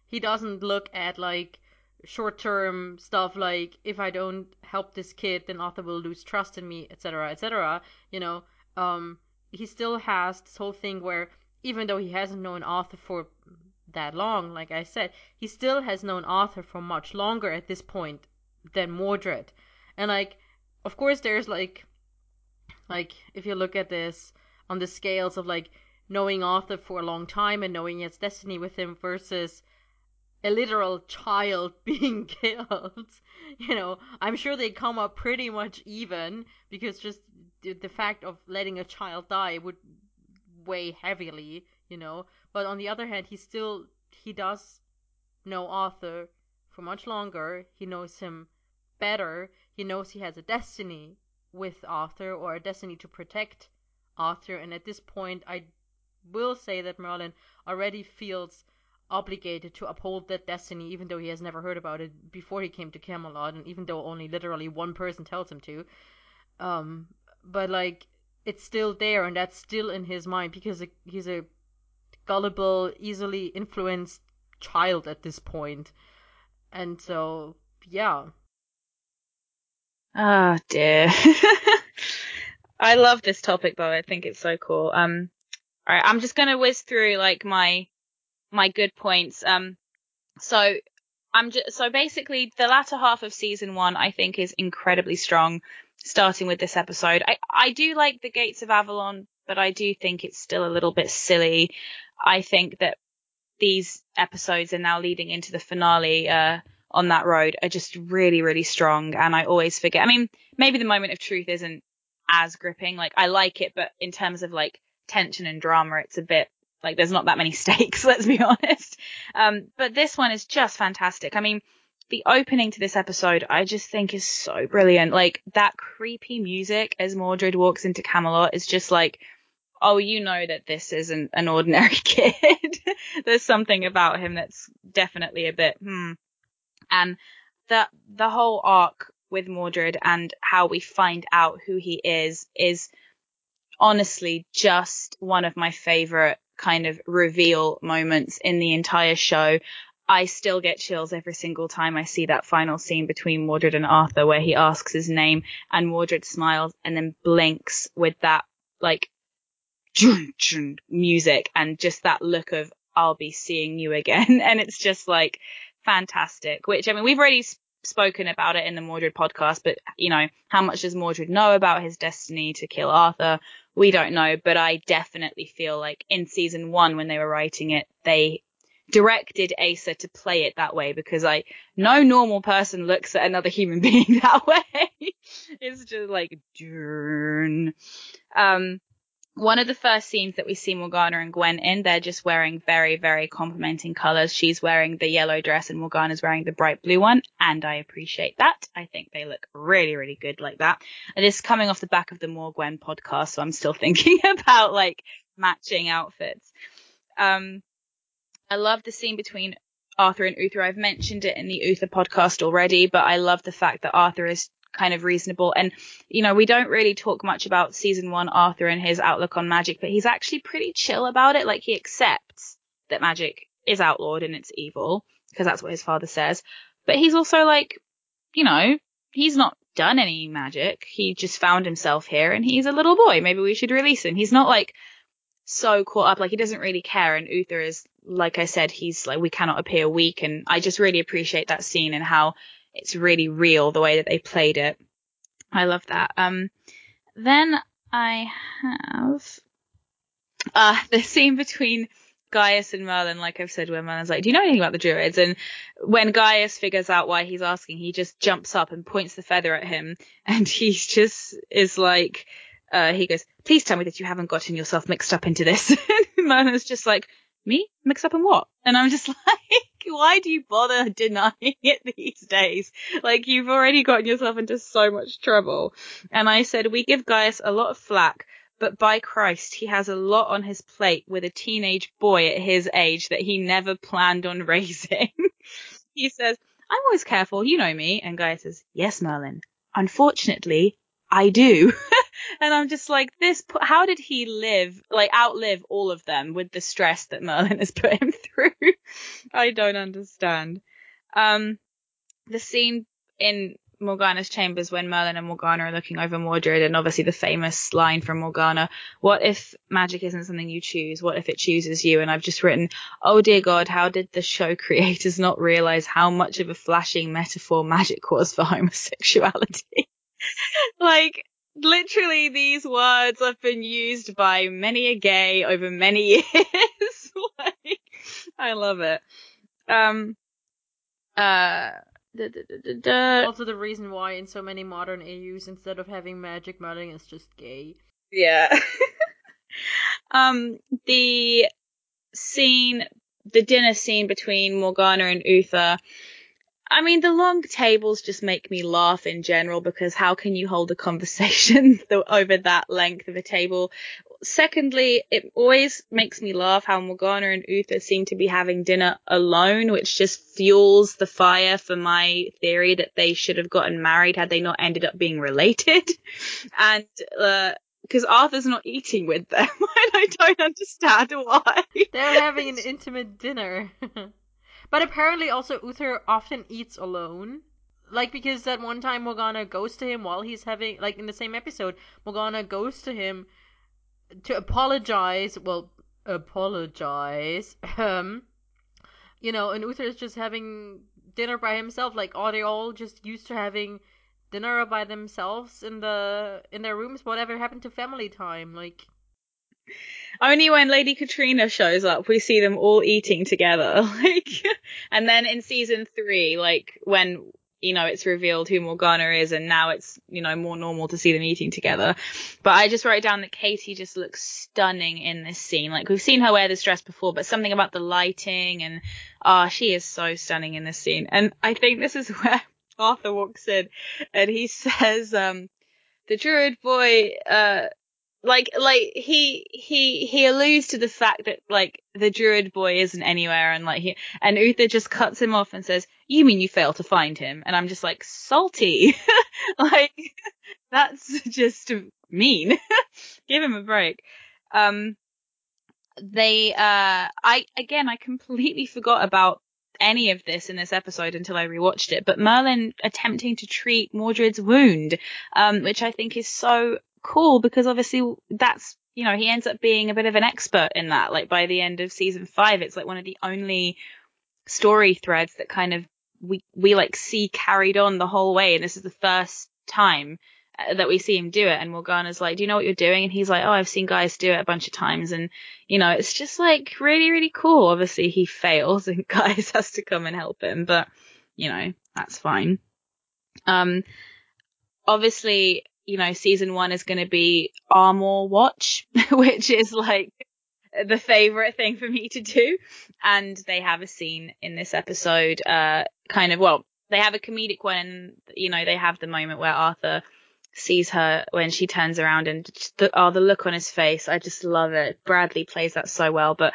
he doesn't look at like short term stuff like if I don't help this kid then Arthur will lose trust in me, etc. etc. You know, um he still has this whole thing where even though he hasn't known Arthur for that long, like I said, he still has known Arthur for much longer at this point than Mordred. And like of course there's like like if you look at this on the scales of like knowing Arthur for a long time and knowing his destiny with him versus a literal child being killed. you know, I'm sure they come up pretty much even because just the fact of letting a child die would weigh heavily, you know. But on the other hand, he still he does know Arthur for much longer. He knows him better. He knows he has a destiny with Arthur or a destiny to protect Arthur. And at this point, I will say that Merlin already feels obligated to uphold that destiny, even though he has never heard about it before he came to Camelot, and even though only literally one person tells him to. Um, but like, it's still there, and that's still in his mind because he's a gullible, easily influenced child at this point. And so, yeah. Oh dear. I love this topic though. I think it's so cool. Um, all right, I'm just gonna whiz through like my my good points. Um, so I'm just so basically the latter half of season one I think is incredibly strong. Starting with this episode, I I do like the Gates of Avalon, but I do think it's still a little bit silly. I think that these episodes are now leading into the finale. Uh, on that road are just really, really strong. And I always forget. I mean, maybe the moment of truth isn't as gripping. Like I like it, but in terms of like tension and drama, it's a bit like there's not that many stakes, let's be honest. Um, but this one is just fantastic. I mean, the opening to this episode, I just think is so brilliant. Like that creepy music as Mordred walks into Camelot is just like, oh, you know that this isn't an ordinary kid. There's something about him that's definitely a bit, hmm. And the, the whole arc with Mordred and how we find out who he is is honestly just one of my favorite kind of reveal moments in the entire show. I still get chills every single time I see that final scene between Mordred and Arthur where he asks his name and Mordred smiles and then blinks with that like music and just that look of I'll be seeing you again. And it's just like fantastic, which I mean, we've already spoken about it in the Mordred podcast, but you know, how much does Mordred know about his destiny to kill Arthur? We don't know, but I definitely feel like in season one, when they were writing it, they directed Asa to play it that way because I no normal person looks at another human being that way. it's just like Dern. Um one of the first scenes that we see Morgana and Gwen in, they're just wearing very, very complementing colors. She's wearing the yellow dress and Morgana's wearing the bright blue one. And I appreciate that. I think they look really, really good like that. And is coming off the back of the Morgwen podcast. So I'm still thinking about like matching outfits. Um, I love the scene between Arthur and Uther. I've mentioned it in the Uther podcast already, but I love the fact that Arthur is kind of reasonable. And, you know, we don't really talk much about season one Arthur and his outlook on magic, but he's actually pretty chill about it. Like he accepts that magic is outlawed and it's evil because that's what his father says. But he's also like, you know, he's not done any magic. He just found himself here and he's a little boy. Maybe we should release him. He's not like so caught up. Like he doesn't really care. And Uther is, like I said, he's like, we cannot appear weak. And I just really appreciate that scene and how it's really real the way that they played it. I love that. Um, then I have uh, the scene between Gaius and Merlin, like I've said, where Merlin's like, "Do you know anything about the Druids?" And when Gaius figures out why he's asking, he just jumps up and points the feather at him, and he just is like, uh, he goes, "Please tell me that you haven't gotten yourself mixed up into this." and Merlin's just like, "Me? Mixed up in what?" And I'm just like, why do you bother denying it these days? Like you've already gotten yourself into so much trouble. And I said, we give Gaius a lot of flack, but by Christ, he has a lot on his plate with a teenage boy at his age that he never planned on raising. he says, I'm always careful, you know me. And Gaius says, yes, Merlin. Unfortunately, I do. and I'm just like, this, how did he live, like outlive all of them with the stress that Merlin has put him through? I don't understand. Um, the scene in Morgana's chambers when Merlin and Morgana are looking over Mordred and obviously the famous line from Morgana, what if magic isn't something you choose? What if it chooses you? And I've just written, oh dear God, how did the show creators not realize how much of a flashing metaphor magic was for homosexuality? like, literally these words have been used by many a gay over many years. like, I love it. Um, uh, da, da, da, also the reason why in so many modern AUs instead of having magic Merlin is just gay. Yeah. um, the scene, the dinner scene between Morgana and Uther I mean, the long tables just make me laugh in general because how can you hold a conversation over that length of a table? Secondly, it always makes me laugh how Morgana and Uther seem to be having dinner alone, which just fuels the fire for my theory that they should have gotten married had they not ended up being related. and, uh, because Arthur's not eating with them, and I don't understand why. They're having an intimate dinner. But apparently also Uther often eats alone. Like because that one time Morgana goes to him while he's having like in the same episode, Morgana goes to him to apologize. Well, apologize. Um, you know, and Uther is just having dinner by himself. Like, are they all just used to having dinner by themselves in the in their rooms? Whatever happened to family time? Like, only when Lady Catrina shows up, we see them all eating together. Like, and then in season three, like when you know it's revealed who Morgana is, and now it's you know more normal to see them eating together. But I just wrote down that Katie just looks stunning in this scene. Like we've seen her wear this dress before, but something about the lighting and ah, oh, she is so stunning in this scene. And I think this is where Arthur walks in and he says, um, the druid boy, uh, like like he he he alludes to the fact that like the druid boy isn't anywhere and like he and Uther just cuts him off and says, "You mean you fail to find him?" And I'm just like salty, like that's just mean. Give him a break. Um, they uh, I again I completely forgot about any of this in this episode until I rewatched it, but Merlin attempting to treat Mordred's wound, um, which I think is so cool because obviously that's you know he ends up being a bit of an expert in that. Like by the end of season five, it's like one of the only story threads that kind of we we like see carried on the whole way, and this is the first time uh, that we see him do it. And Morgana's like, do you know what you're doing? And he's like, oh, I've seen Gaius do it a bunch of times. And, you know, it's just like really, really cool. Obviously he fails and Gaius has to come and help him, but you know, that's fine. Um, obviously, you know, season one is going to be Armor Watch, which is like the favorite thing for me to do. And they have a scene in this episode, uh, kind of, well, they have a comedic one and, you know, they have the moment where Arthur sees her when she turns around and the, oh, the look on his face. I just love it. Bradley plays that so well, but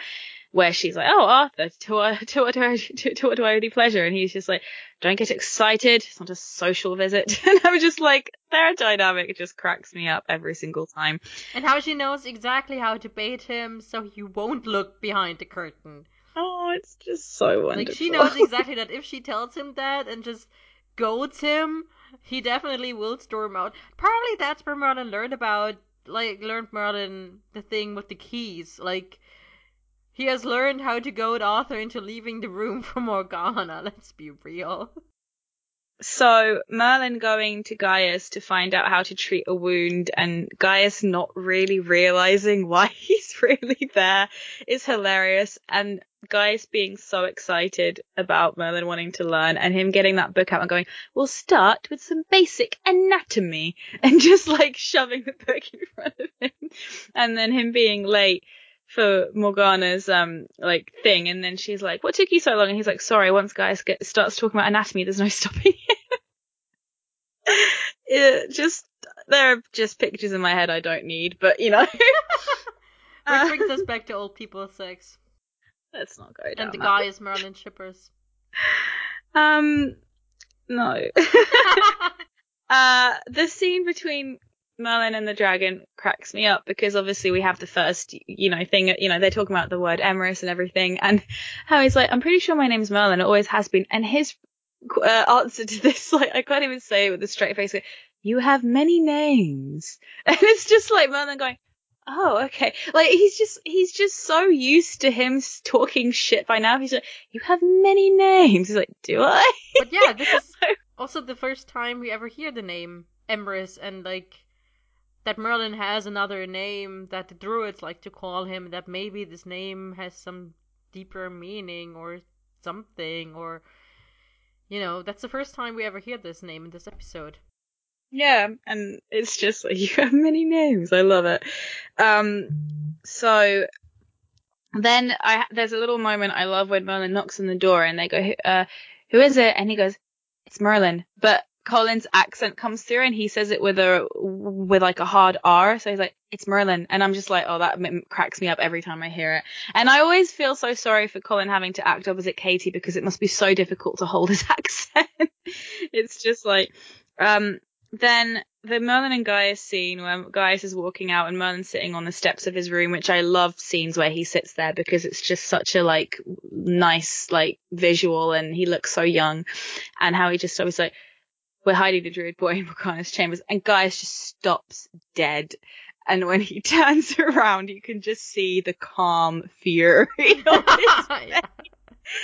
where she's like, "Oh, Arthur, to what, to what do I, to, to what do I owe pleasure?" And he's just like, "Don't get excited. It's not a social visit." and I'm just like, their dynamic just cracks me up every single time. And how she knows exactly how to bait him so he won't look behind the curtain. Oh, it's just so wonderful. Like she knows exactly that if she tells him that and just goads him, he definitely will storm out. Probably that's where Merlin learned about, like, learned Merlin the thing with the keys. Like, he has learned how to goad Arthur into leaving the room for Morgana, let's be real. So Merlin going to Gaius to find out how to treat a wound and Gaius not really realizing why he's really there is hilarious. And Gaius being so excited about Merlin wanting to learn and him getting that book out and going, we'll start with some basic anatomy and just like shoving the book in front of him. And then him being late for Morgana's um like thing, and then she's like, "What took you so long?" And he's like, "Sorry." Once Gaius get, starts talking about anatomy, there's no stopping it just there are just pictures in my head I don't need, but you know. Which brings us back to old people sex. Let's not go down. And the that. Gaius Merlin shippers. Um, no. uh, the scene between Merlin and the dragon cracks me up because obviously we have the first, you know, thing, you know, they're talking about the word Emrys and everything and how he's like, I'm pretty sure my name's Merlin. It always has been. And his uh, answer to this, like, I can't even say it with a straight face. Like, you have many names. And it's just like Merlin going, oh, okay. Like, he's just, he's just so used to him talking shit by now. He's like, you have many names. He's like, do I? But yeah, this is also the first time we ever hear the name Emrys and like, that Merlin has another name that the druids like to call him, that maybe this name has some deeper meaning or something, or, you know, that's the first time we ever hear this name in this episode. Yeah, and it's just like, you have many names. I love it. Um, so then I, there's a little moment I love when Merlin knocks on the door and they go, uh, who is it? And he goes, it's Merlin. But Colin's accent comes through and he says it with a with like a hard R. So he's like, "It's Merlin," and I'm just like, "Oh, that cracks me up every time I hear it." And I always feel so sorry for Colin having to act opposite Katie because it must be so difficult to hold his accent. it's just like, um, then the Merlin and Gaius scene where Gaius is walking out and Merlin's sitting on the steps of his room, which I love scenes where he sits there because it's just such a like nice like visual and he looks so young and how he just always like we're hiding the druid boy in Morgana's chambers, and Gaius just stops dead. And when he turns around, you can just see the calm fury on his face.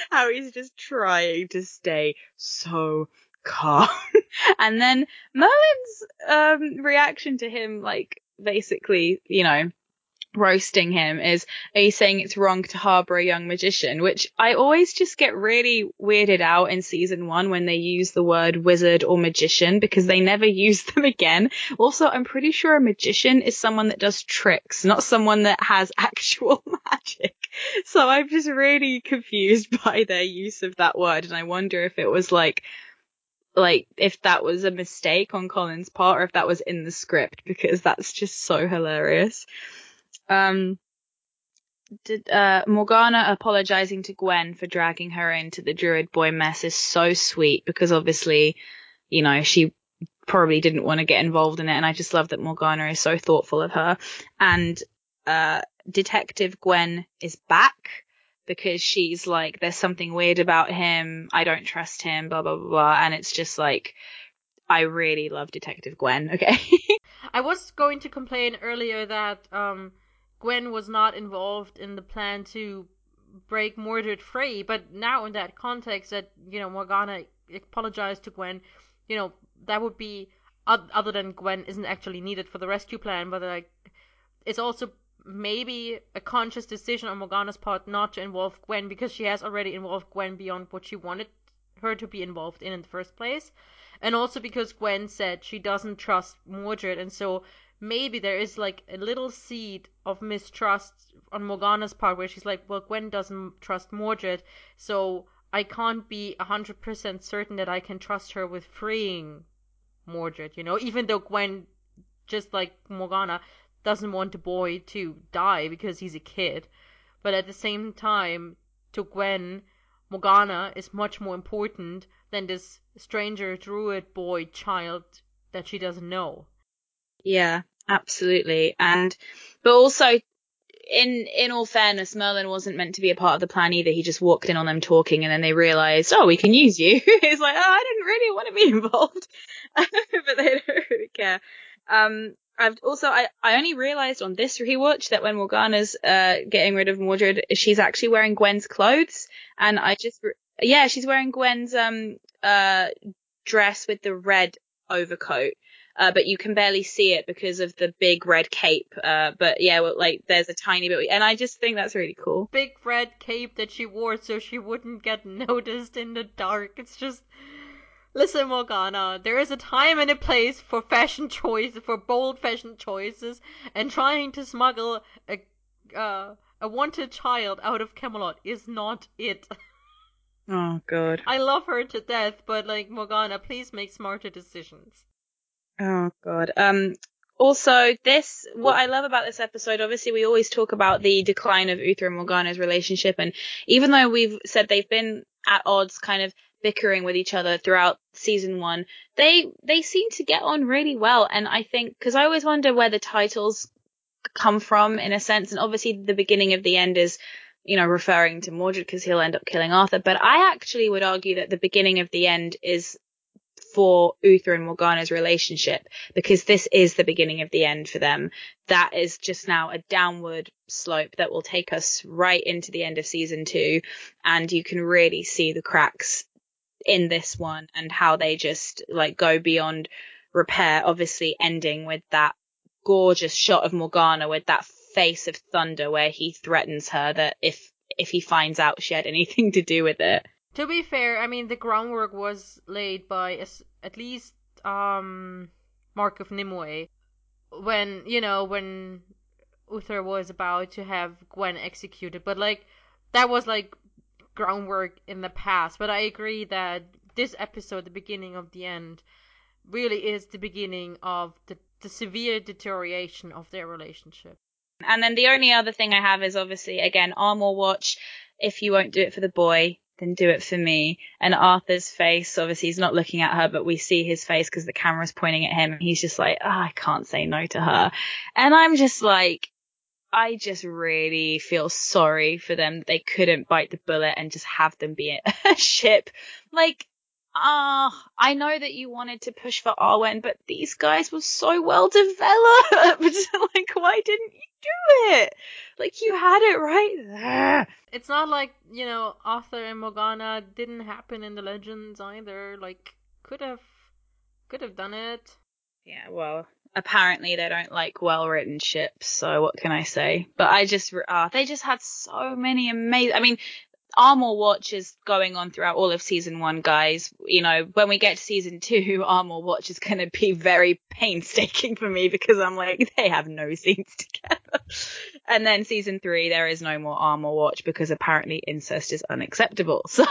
How he's just trying to stay so calm. and then Merlin's um, reaction to him, like, basically, you know, roasting him is are you saying it's wrong to harbor a young magician? Which i always just get really weirded out in season one when they use the word wizard or magician because they never use them again. Also i'm pretty sure a magician is someone that does tricks not someone that has actual magic. So i'm just really confused by their use of that word and i wonder if it was like like if that was a mistake on Colin's part or if that was in the script because that's just so hilarious. Um, did, uh, Morgana apologizing to Gwen for dragging her into the Druid Boy mess is so sweet because obviously, you know, she probably didn't want to get involved in it. And I just love that Morgana is so thoughtful of her. And, uh, Detective Gwen is back because she's like, there's something weird about him. I don't trust him, blah, blah, blah, blah. And it's just like, I really love Detective Gwen. Okay. I was going to complain earlier that, um, Gwen was not involved in the plan to break Mordred free, but now in that context that, you know, Morgana apologized to Gwen, you know, that would be other than Gwen isn't actually needed for the rescue plan, but like it's also maybe a conscious decision on Morgana's part not to involve Gwen because she has already involved Gwen beyond what she wanted her to be involved in in the first place. And also because Gwen said she doesn't trust Mordred, and so maybe there is like a little seed of mistrust on Morgana's part where she's like, well, Gwen doesn't trust Mordred, so I can't be 100% certain that I can trust her with freeing Mordred, you know, even though Gwen, just like Morgana, doesn't want the boy to die because he's a kid. But at the same time, to Gwen, Morgana is much more important than this stranger druid boy child that she doesn't know. Yeah, absolutely. And, but also, in in all fairness, Merlin wasn't meant to be a part of the plan either. He just walked in on them talking, and then they realised, oh, we can use you. He's like, oh, I didn't really want to be involved, but they don't really care. Um, I've also I, I only realised on this rewatch that when Morgana's uh getting rid of Mordred, she's actually wearing Gwen's clothes, and I just yeah, she's wearing Gwen's um uh dress with the red overcoat uh, but you can barely see it because of the big red cape. Uh, but yeah, well, like there's a tiny bit, and I just think that's really cool. Big red cape that she wore so she wouldn't get noticed in the dark. It's just. Listen, Morgana, there is a time and a place for fashion choices, for bold fashion choices, and trying to smuggle a uh, a wanted child out of Camelot is not it. Oh god. I love her to death, but like Morgana, please make smarter decisions. Oh god. Um also this what I love about this episode, obviously we always talk about the decline of Uther and Morgana's relationship and even though we've said they've been at odds kind of bickering with each other throughout season 1, they they seem to get on really well and I think cuz I always wonder where the titles come from in a sense and obviously the beginning of the end is you know, referring to Mordred because he'll end up killing Arthur. But I actually would argue that the beginning of the end is for Uther and Morgana's relationship because this is the beginning of the end for them. That is just now a downward slope that will take us right into the end of season two. And you can really see the cracks in this one and how they just like go beyond repair, obviously ending with that gorgeous shot of Morgana with that face of thunder where he threatens her that if if he finds out she had anything to do with it to be fair, I mean the groundwork was laid by at least um Mark of Nimueh when you know when Uther was about to have Gwen executed, but like that was like groundwork in the past. But I agree that this episode, the beginning of the end, really is the beginning of the, the severe deterioration of their relationship. And then the only other thing I have is obviously again Armor Watch. If you won't do it for the boy, then do it for me. And Arthur's face, obviously he's not looking at her, but we see his face because the camera's pointing at him and he's just like, oh, I can't say no to her. And I'm just like, I just really feel sorry for them they couldn't bite the bullet and just have them be a ship. Like, ah, uh, I know that you wanted to push for Arwen, but these guys were so well developed. like, why didn't you do it? Like, you had it right there. It's not like, you know, Arthur and Morgana didn't happen in the legends either. Like, could have, could have done it. Yeah, well, apparently they don't like well written ships, so what can I say? But I just, uh, they just had so many amazing, I mean, Armor Watch is going on throughout all of season one, guys. You know, when we get to season two, Armor Watch is going to be very painstaking for me because I'm like, they have no scenes together. and then season three, there is no more Armor Watch because apparently incest is unacceptable. So.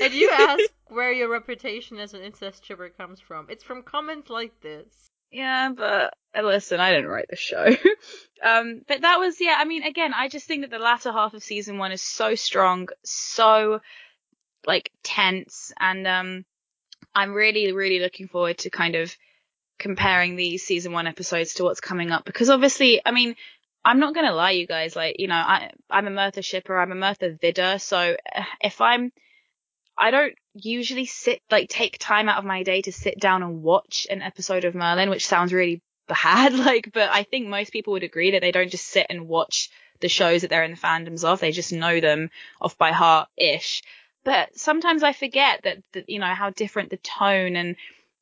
and you ask where your reputation as an incest shipper comes from. It's from comments like this. Yeah, but uh, listen, I didn't write the show. um, but that was, yeah, I mean, again, I just think that the latter half of season one is so strong, so like tense, and um, I'm really, really looking forward to kind of comparing these season one episodes to what's coming up because obviously, I mean, I'm not gonna lie, you guys, like, you know, I, I'm a Merthur shipper, I'm a Merthur vidder, so uh, if I'm I don't usually sit like take time out of my day to sit down and watch an episode of Merlin, which sounds really bad, like, but I think most people would agree that they don't just sit and watch the shows that they're in the fandoms of. They just know them off by heart ish. but sometimes I forget that, that you know how different the tone and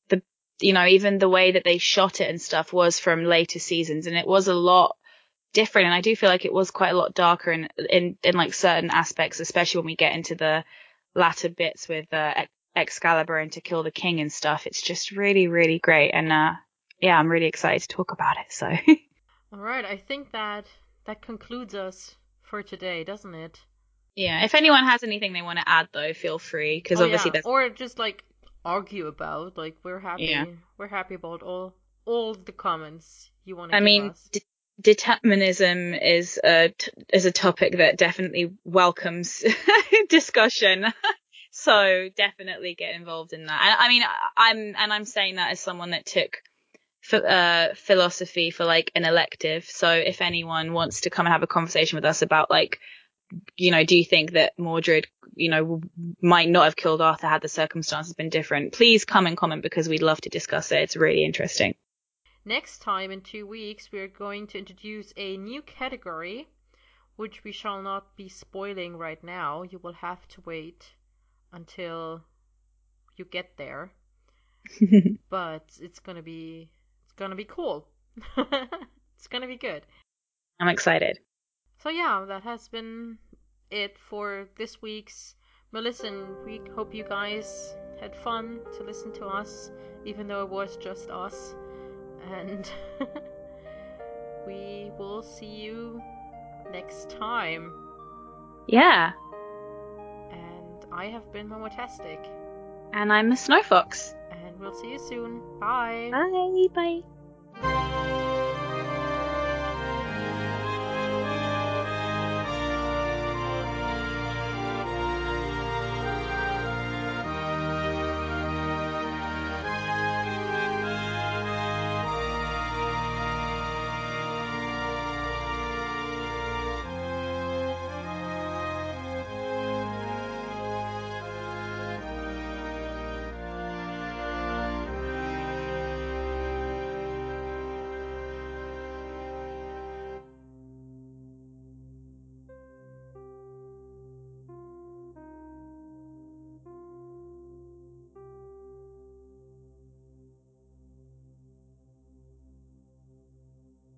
the you know even the way that they shot it and stuff was from later seasons, and it was a lot different. And I do feel like it was quite a lot darker in in, in like certain aspects, especially when we get into the latter bits with uh, Excalibur and to kill the king and stuff. It's just really really great, and uh, yeah, I'm really excited to talk about it. So. All right, I think that that concludes us for today, doesn't it? Yeah. If anyone has anything they want to add, though, feel free because Oh, obviously yeah. there's or just like argue about. Like we're happy. Yeah. We're happy about all all the comments you want to I mean, us. De- determinism is a is a topic that definitely welcomes discussion. so definitely get involved in that. I, I mean, I'm and I'm saying that as someone that took uh, philosophy for like an elective. So if anyone wants to come and have a conversation with us about like, you know, do you think that Mordred, you know, might not have killed Arthur had the circumstances been different? Please come and comment because we'd love to discuss it. It's really interesting. Next time in two weeks, we are going to introduce a new category, which we shall not be spoiling right now. You will have to wait until you get there. But it's gonna be it's gonna be cool. it's gonna be good. I'm excited. So yeah, that has been it for this week's Melissa. We hope you guys had fun to listen to us, even though it was just us. And we will see you next time. Yeah. And I have been Momotastic. And I'm a snow fox. And we'll see you soon. Bye. Bye. Bye.